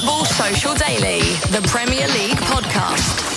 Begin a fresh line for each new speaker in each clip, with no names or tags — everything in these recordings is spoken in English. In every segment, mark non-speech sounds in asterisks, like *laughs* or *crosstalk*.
Football Social Daily, the Premier League podcast.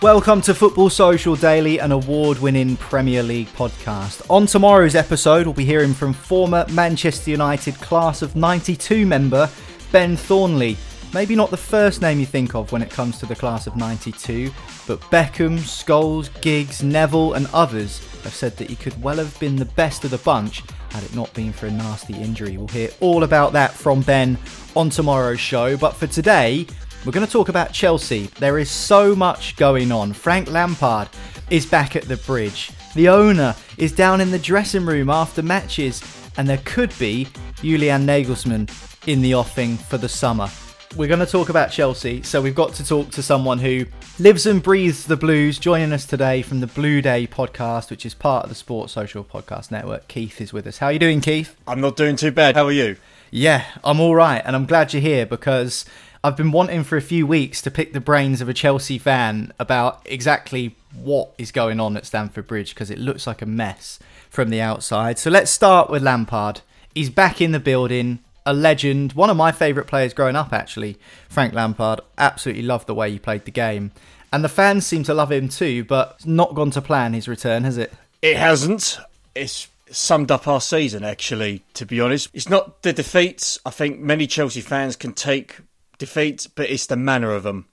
Welcome to Football Social Daily, an award winning Premier League podcast. On tomorrow's episode, we'll be hearing from former Manchester United class of 92 member Ben Thornley. Maybe not the first name you think of when it comes to the class of 92, but Beckham, Scholes, Giggs, Neville, and others have said that he could well have been the best of the bunch had it not been for a nasty injury. We'll hear all about that from Ben on tomorrow's show, but for today, we're going to talk about Chelsea. There is so much going on. Frank Lampard is back at the bridge. The owner is down in the dressing room after matches, and there could be Julian Nagelsmann in the offing for the summer. We're going to talk about Chelsea, so we've got to talk to someone who lives and breathes the blues. Joining us today from the Blue Day podcast, which is part of the Sports Social Podcast Network. Keith is with us. How are you doing, Keith?
I'm not doing too bad. How are you?
Yeah, I'm all right, and I'm glad you're here because I've been wanting for a few weeks to pick the brains of a Chelsea fan about exactly what is going on at Stamford Bridge because it looks like a mess from the outside. So let's start with Lampard. He's back in the building, a legend, one of my favourite players growing up, actually. Frank Lampard. Absolutely loved the way he played the game. And the fans seem to love him too, but not gone to plan his return, has it?
It hasn't. It's summed up our season, actually, to be honest. It's not the defeats. I think many Chelsea fans can take defeats, but it's the manner of them.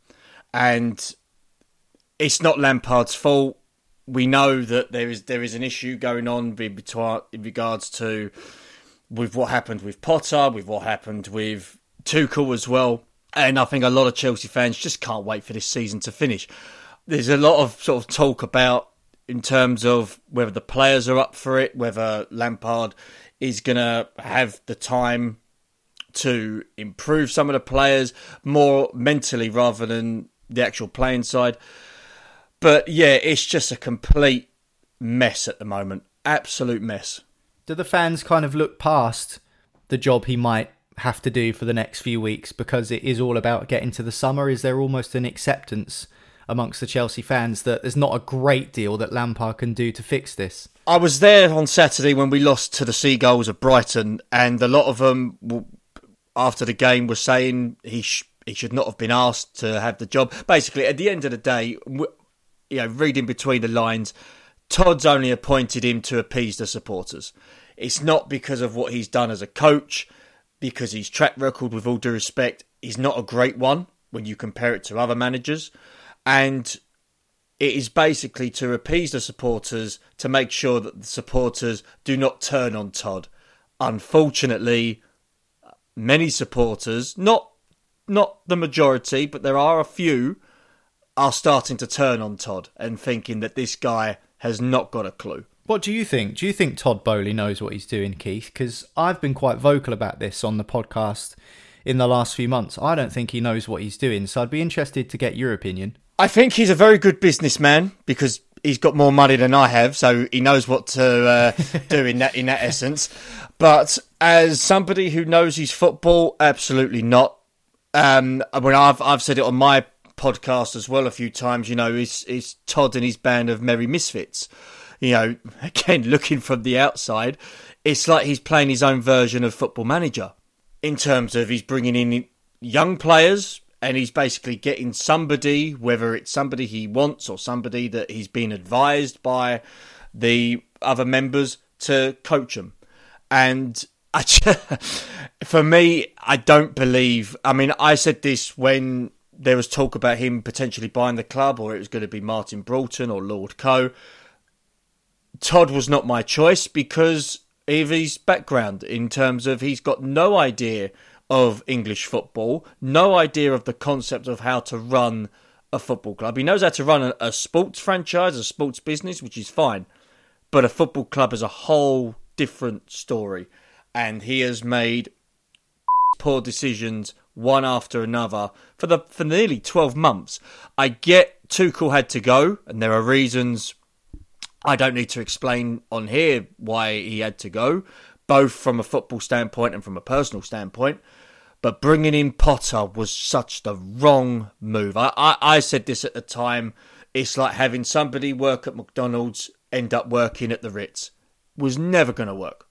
And it's not Lampard's fault. We know that there is there is an issue going on in regards to with what happened with Potter, with what happened with Tuchel as well. And I think a lot of Chelsea fans just can't wait for this season to finish. There's a lot of sort of talk about in terms of whether the players are up for it, whether Lampard is going to have the time to improve some of the players more mentally rather than the actual playing side. But yeah, it's just a complete mess at the moment. Absolute mess.
Do the fans kind of look past the job he might have to do for the next few weeks because it is all about getting to the summer? Is there almost an acceptance amongst the Chelsea fans that there's not a great deal that Lampard can do to fix this?
I was there on Saturday when we lost to the Seagulls of Brighton, and a lot of them, after the game, were saying he sh- he should not have been asked to have the job. Basically, at the end of the day, you know, reading between the lines, Todd's only appointed him to appease the supporters. It's not because of what he's done as a coach, because his track record, with all due respect, is not a great one when you compare it to other managers. And it is basically to appease the supporters to make sure that the supporters do not turn on Todd. Unfortunately, many supporters, not not the majority, but there are a few, are starting to turn on Todd and thinking that this guy has not got a clue.
What do you think? Do you think Todd Boehly knows what he's doing, Keith? Because I've been quite vocal about this on the podcast in the last few months. I don't think he knows what he's doing, so I'd be interested to get your opinion.
I think he's a very good businessman because he's got more money than I have, so he knows what to uh, *laughs* do in that in that essence. But as somebody who knows his football, absolutely not. Um, I mean, I've I've said it on my podcast as well a few times. You know, it's it's Todd and his band of merry misfits. You know, *laughs* again, looking from the outside, it's like he's playing his own version of Football Manager in terms of he's bringing in young players and he's basically getting somebody, whether it's somebody he wants or somebody that he's been advised by the other members to coach him. And *laughs* I, for me, I don't believe. I mean, I said this when there was talk about him potentially buying the club, or it was going to be Martin Broughton or Lord Coe. Todd was not my choice because of his background in terms of he's got no idea of English football, no idea of the concept of how to run a football club. He knows how to run a, a sports franchise, a sports business, which is fine, but a football club is a whole different story. And he has made poor decisions one after another for the for nearly 12 months. I get Tuchel had to go, and there are reasons I don't need to explain on here why he had to go, both from a football standpoint and from a personal standpoint. But bringing in Potter was such the wrong move. I, I, I said this at the time. It's like having somebody work at McDonald's end up working at the Ritz. Was never going to work.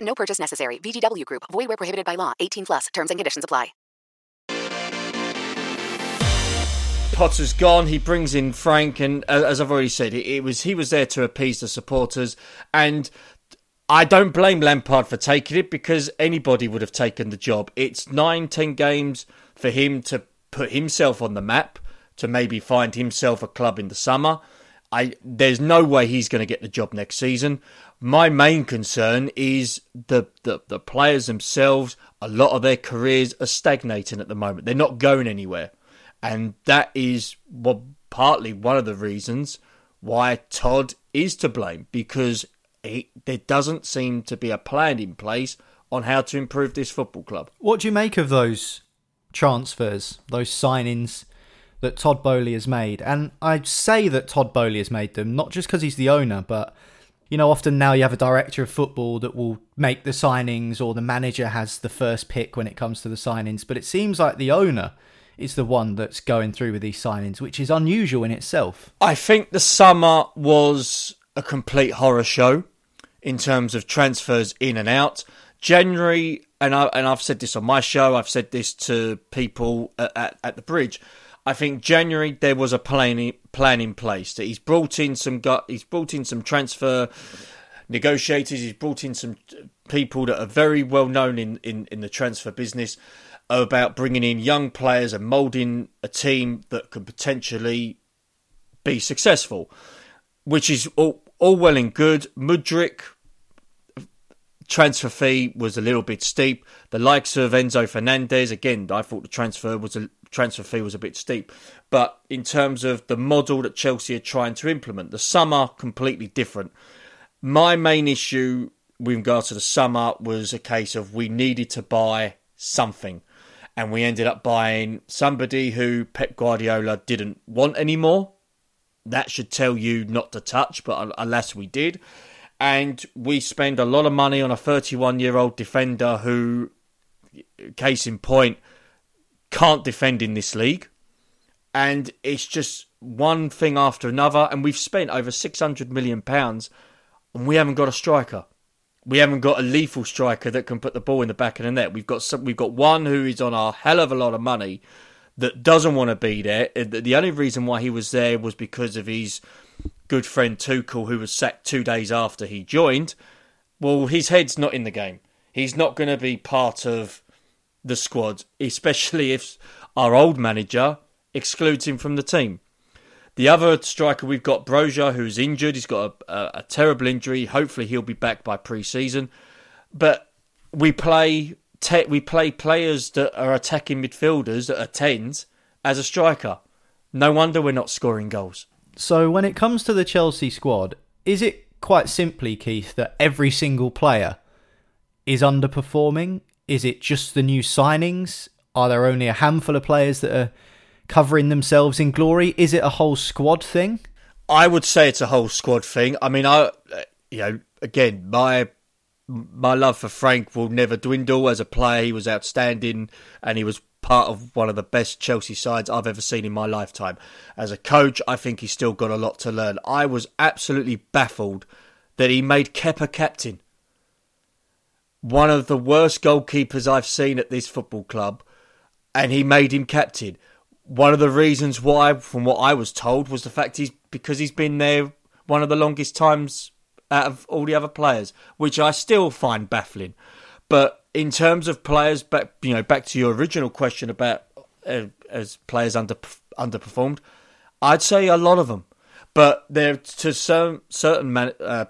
No purchase necessary. VGW Group. Void where prohibited by law. 18 plus. Terms and conditions apply.
Potter's gone. He brings in Frank, and uh, as I've already said, it, it was he was there to appease the supporters, and I don't blame Lampard for taking it because anybody would have taken the job. It's nine, ten games for him to put himself on the map, to maybe find himself a club in the summer. I there's no way he's going to get the job next season. My main concern is the, the the players themselves. A lot of their careers are stagnating at the moment. They're not going anywhere, and that is what partly one of the reasons why Todd is to blame because he, there doesn't seem to be a plan in place on how to improve this football club.
What do you make of those transfers, those signings that Todd Boehly has made? And I say that Todd Boehly has made them, not just because he's the owner, but you know, often now you have a director of football that will make the signings or the manager has the first pick when it comes to the signings. But it seems like the owner is the one that's going through with these signings, which is unusual in itself.
I think the summer was a complete horror show in terms of transfers in and out. January, and I and I've said this on my show. I've said this to people at, at, at the bridge. I think January there was a plan plan in place that he's brought in some gut. He's brought in some transfer negotiators. He's brought in some people that are very well known in, in, in the transfer business about bringing in young players and moulding a team that could potentially be successful, which is all, all well and good. Mudryk transfer fee was a little bit steep. The likes of Enzo Fernandez, again, I thought the transfer was a transfer fee was a bit steep. But in terms of the model that Chelsea are trying to implement, the summer completely different. My main issue with regards to the summer was a case of we needed to buy something. And we ended up buying somebody who Pep Guardiola didn't want anymore. That should tell you not to touch, but alas, we did. And we spend a lot of money on a 31 year old defender who, case in point, can't defend in this league. And it's just one thing after another. And we've spent over £600 million and we haven't got a striker. We haven't got a lethal striker that can put the ball in the back of the net. We've got some, we've got one who is on a hell of a lot of money that doesn't want to be there. Uh, the only reason why he was there was because of his good friend Tuchel, who was sacked two days after he joined. Well, his head's not in the game. He's not going to be part of the squad, especially if our old manager excludes him from the team. The other striker we've got Broja, who's injured. He's got a, a, a terrible injury. Hopefully, he'll be back by pre-season. But we play te- we play players that are attacking midfielders that are tens as a striker. No wonder we're not scoring goals.
So, when it comes to the Chelsea squad, is it quite simply, Keith, that every single player is underperforming? Is it just the new signings? Are there only a handful of players that are covering themselves in glory? Is it a whole squad thing?
I would say it's a whole squad thing. I mean, I, you know, again, my my love for Frank will never dwindle as a player. He was outstanding, and he was part of one of the best Chelsea sides I've ever seen in my lifetime. As a coach, I think he's still got a lot to learn. I was absolutely baffled that he made Kepa captain. One of the worst goalkeepers I've seen at this football club, and he made him captain. One of the reasons why, from what I was told, was the fact he's because he's been there one of the longest times out of all the other players, which I still find baffling. But in terms of players, back you know, back to your original question about uh, as players under underperformed, I'd say a lot of them. But there, to some certain man, uh,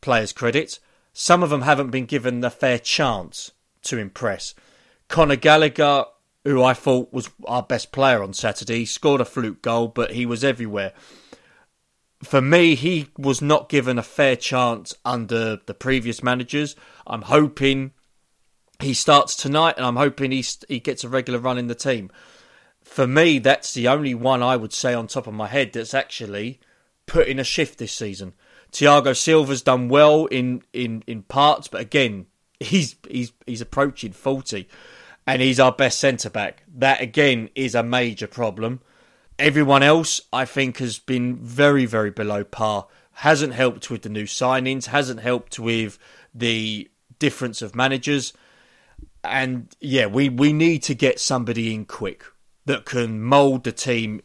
players' credit, some of them haven't been given the fair chance to impress. Conor Gallagher, who I thought was our best player on Saturday, scored a fluke goal, but he was everywhere for me, he was not given a fair chance under the previous managers. I'm hoping he starts tonight, and I'm hoping he he gets a regular run in the team. For me, that's the only one I would say on top of my head that's actually put in a shift this season. Thiago Silva's done well in, in, in parts, but again, he's he's he's approaching forty, and he's our best centre back. That again is a major problem. Everyone else, I think, has been very, very below par. Hasn't helped with the new signings, hasn't helped with the difference of managers. And yeah, we, we need to get somebody in quick that can mould the team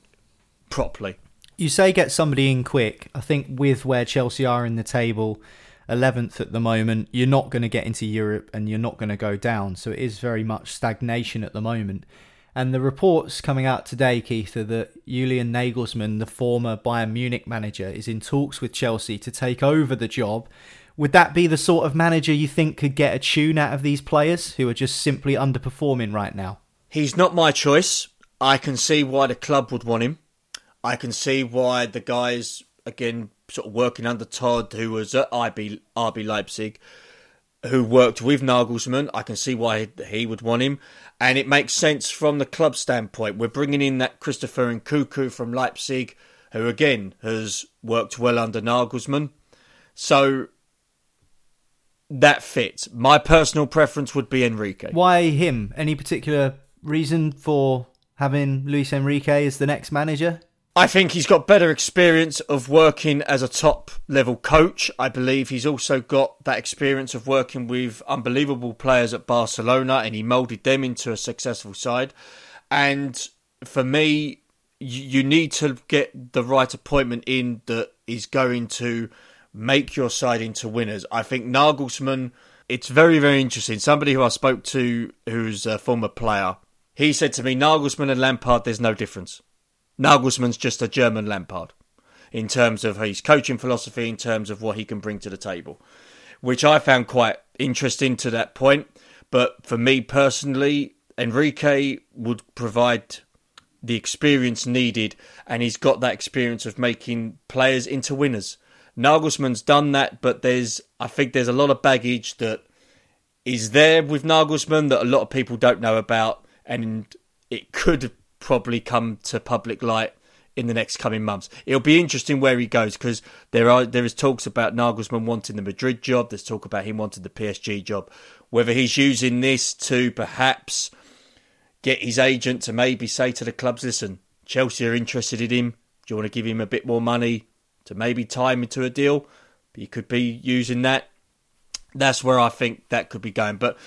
properly.
You say get somebody in quick. I think with where Chelsea are in the table, 11th at the moment, you're not going to get into Europe and you're not going to go down. So it is very much stagnation at the moment. And the reports coming out today, Keith, are that Julian Nagelsmann, the former Bayern Munich manager, is in talks with Chelsea to take over the job. Would that be the sort of manager you think could get a tune out of these players who are just simply underperforming right now?
He's not my choice. I can see why the club would want him. I can see why the guys, again, sort of working under Todd, who was at RB, RB Leipzig, who worked with Nagelsmann. I can see why he would want him. And it makes sense from the club standpoint. We're bringing in that Christopher Nkunku from Leipzig, who again has worked well under Nagelsmann. So that fits. My personal preference would be Enrique.
Why him? Any particular reason for having Luis Enrique as the next manager?
I think he's got better experience of working as a top level coach. I believe he's also got that experience of working with unbelievable players at Barcelona and he moulded them into a successful side. And for me, you need to get the right appointment in that is going to make your side into winners. I think Nagelsmann, it's very, very interesting. Somebody who I spoke to who's a former player, he said to me, Nagelsmann and Lampard, there's no difference Nagelsmann's just a German Lampard in terms of his coaching philosophy, in terms of what he can bring to the table. which I found quite interesting to that point. But for me personally, Enrique would provide the experience needed, and he's got that experience of making players into winners. Nagelsmann's done that, but there's I think there's a lot of baggage that is there with Nagelsmann that a lot of people don't know about, and it could probably come to public light in the next coming months. It'll be interesting where he goes because there are there is talks about Nagelsmann wanting the Madrid job. There's talk about him wanting the PSG job. Whether he's using this to perhaps get his agent to maybe say to the clubs, "Listen, Chelsea are interested in him. Do you want to give him a bit more money to maybe tie him into a deal?" He could be using that. That's where I think that could be going. But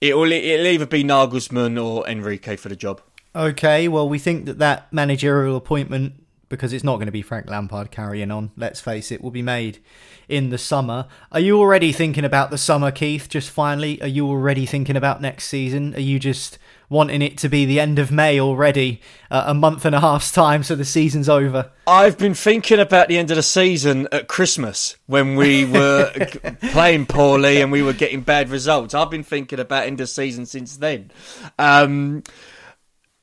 it will it'll either be Nagelsmann or Enrique for the job.
Okay, well, we think that that managerial appointment, because it's not going to be Frank Lampard carrying on, let's face it, will be made in the summer. Are you already thinking about the summer, Keith? Just finally, are you already thinking about next season? Are you just wanting it to be the end of May already, uh, a month and a half's time, so the season's over?
I've been thinking about the end of the season at Christmas when we were *laughs* playing poorly and we were getting bad results. I've been thinking about end of season since then. Um,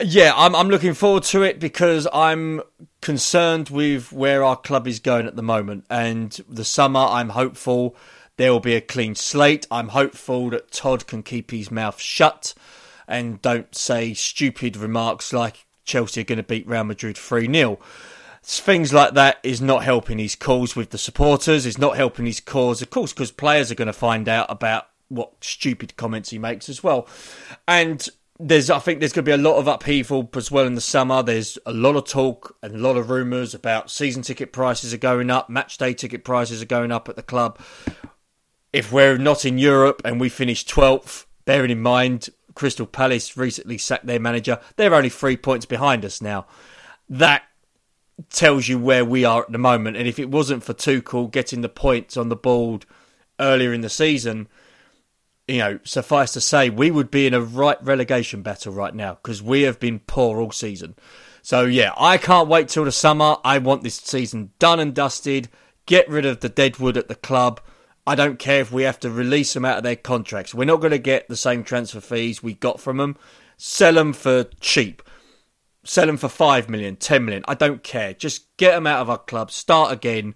yeah, I'm I'm looking forward to it because I'm concerned with where our club is going at the moment. And the summer, I'm hopeful there will be a clean slate. I'm hopeful that Todd can keep his mouth shut and don't say stupid remarks like Chelsea are going to beat Real Madrid 3 0. Things like that is not helping his cause with the supporters, it's not helping his cause, of course, because players are going to find out about what stupid comments he makes as well. And there's I think there's going to be a lot of upheaval as well in the summer. There's a lot of talk and a lot of rumours about season ticket prices are going up, match day ticket prices are going up at the club. If we're not in Europe and we finish 12th, bearing in mind Crystal Palace recently sacked their manager, they're only three points behind us now. That tells you where we are at the moment. And if it wasn't for Tuchel getting the points on the board earlier in the season, you know, suffice to say, we would be in a right relegation battle right now because we have been poor all season. So, yeah, I can't wait till the summer. I want this season done and dusted. Get rid of the deadwood at the club. I don't care if we have to release them out of their contracts. We're not going to get the same transfer fees we got from them. Sell them for cheap. Sell them for 5 million, 10 million. I don't care. Just get them out of our club. Start again.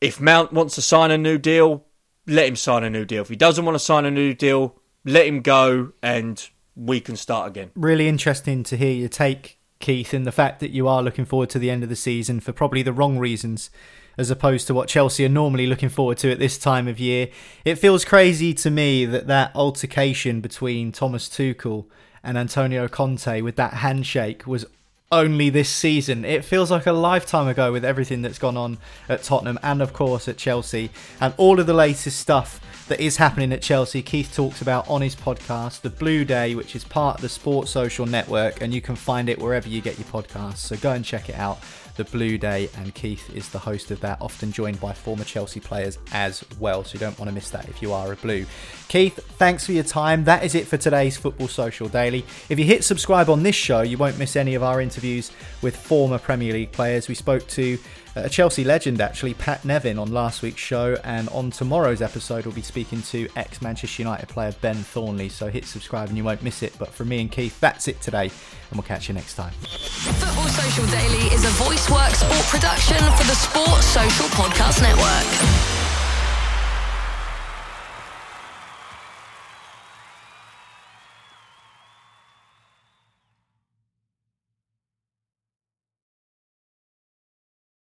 If Mount wants to sign a new deal, let him sign a new deal. If he doesn't want to sign a new deal, let him go and we can start again.
Really interesting to hear your take, Keith, in the fact that you are looking forward to the end of the season for probably the wrong reasons as opposed to what Chelsea are normally looking forward to at this time of year. It feels crazy to me that that altercation between Thomas Tuchel and Antonio Conte with that handshake was only this season. It feels like a lifetime ago with everything that's gone on at Tottenham and, of course, at Chelsea. And all of the latest stuff that is happening at Chelsea, Keith talks about on his podcast, The Blue Day, which is part of the Sports Social Network. And you can find it wherever you get your podcasts. So go and check it out. The Blue Day, and Keith is the host of that, often joined by former Chelsea players as well. So you don't want to miss that if you are a Blue. Keith, thanks for your time. That is it for today's Football Social Daily. If you hit subscribe on this show, you won't miss any of our interviews with former Premier League players. We spoke to a Chelsea legend, actually, Pat Nevin, on last week's show. And on tomorrow's episode, we'll be speaking to ex Manchester United player Ben Thornley. So hit subscribe and you won't miss it. But from me and Keith, that's it today. And we'll catch you next time.
Football Social Daily is a VoiceWorks sport production for the Sports Social Podcast Network.